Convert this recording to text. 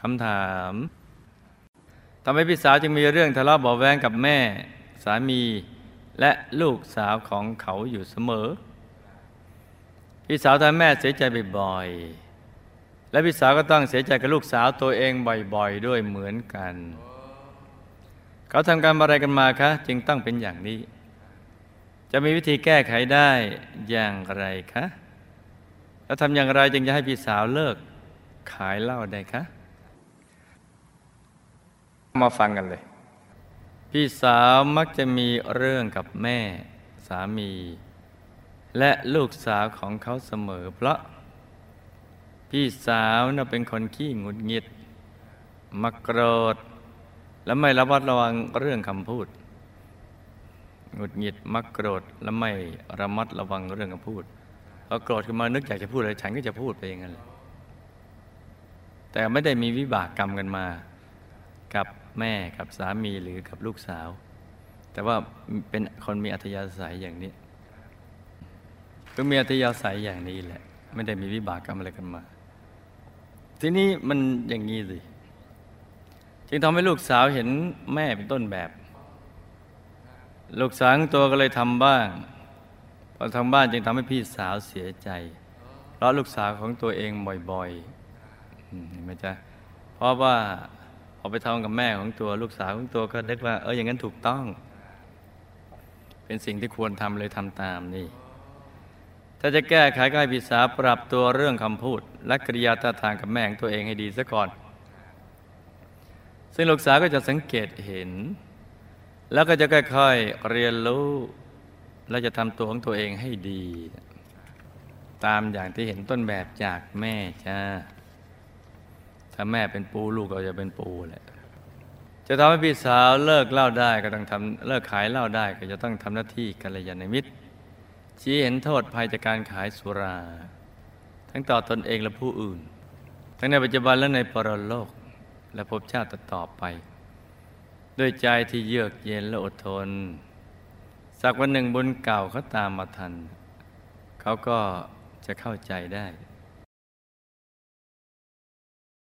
คำถามทำให้พี่สาวจึงมีเรื่องทะเลาะเบาแวงกับแม่ สามีและลูกสาวของเขาอยู่เสมอ พี่สาวทำแม่เสียใจบ่อยๆ และพี่สาวก็ต้องเสียใจกับลูกสาวตัวเองบ่อยๆ ด้วยเหมือนกัน เขาทำการอะไรกันมาคะจึงต้องเป็นอย่างนี้ จะมีวิธีแก้ไขได้อย่างไรคะ แล้วทำอย่างไรจึงจะให้พี่สาวเลิกขายเหล้าได้คะ มาฟังกันเลย พี่สาวมักจะมีเรื่องกับแม่สามี และลูกสาวของเขาเสมอ เพราะ พี่สาวน่ะเป็นคนขี้งุดหงิดมักโกรธ และไม่ระมัดระวังเรื่องคำพูดหงุดหงิดมักโกรธและไม่ระมัดระวังเรื่องคำพูดพอโกรธขึ้นมานึกอยากจะพูดอะไรฉันก็จะพูดไปอย่างนั้นแหละแต่ไม่ได้มีวิบากกรรมกันมา กับ แม่กับสามีหรือกับลูกสาว แต่ว่าเป็นคนมีอัธยาศัยอย่างนี้ก็มีอัธยาศัยอย่างนี้แหละ ไม่ได้มีวิบากกรรมอะไรกันมา ทีนี้มันอย่างนี้สิจึงทำให้ลูกสาวเห็นแม่เป็นต้นแบบ ลูกสาวตัวก็เลยทำบ้างพอทำบ้านจึงทำให้พี่สาวเสียใจ เพราะลูกสาวของตัวเองบ่อยๆเห็นไหมจ๊ะเพราะว่า พอไปทำกับแม่ของตัวลูกสาวของตัวก็นึกว่า เอออย่างนั้นถูกต้อง เป็นสิ่งที่ควรทำเลยทำตามนี่ ถ้าจะแก้ไขก็ให้พี่สาวปรับตัวเรื่องคำพูด และกริยาท่าทางกับแม่ของตัวเองให้ดีซะก่อน ซึ่งลูกสาวก็จะสังเกตเห็น แล้วก็จะค่อยๆเรียนรู้เราจะทำตัวของตัวเองให้ดี ตามอย่างที่เห็นต้นแบบจากแม่จ้า ถ้าแม่เป็นปูลูกก็จะเป็นปูแหละจะทำให้พี่สาวเลิกเล่าได้ก็ต้องทำเลิกขายเหล้าได้ก็จะต้องทำหน้าที่กัลยาณมิตรชี้เห็นโทษภัยจากการขายสุรา ทั้งต่อตนเองและผู้อื่น ทั้งในปัจจุบันและในปรโลก และภพชาติต่อไป ด้วยใจที่เยือกเย็นและอดทน สักวันหนึ่งบุญเก่าเขาตามมาทัน เขาก็จะเข้าใจได้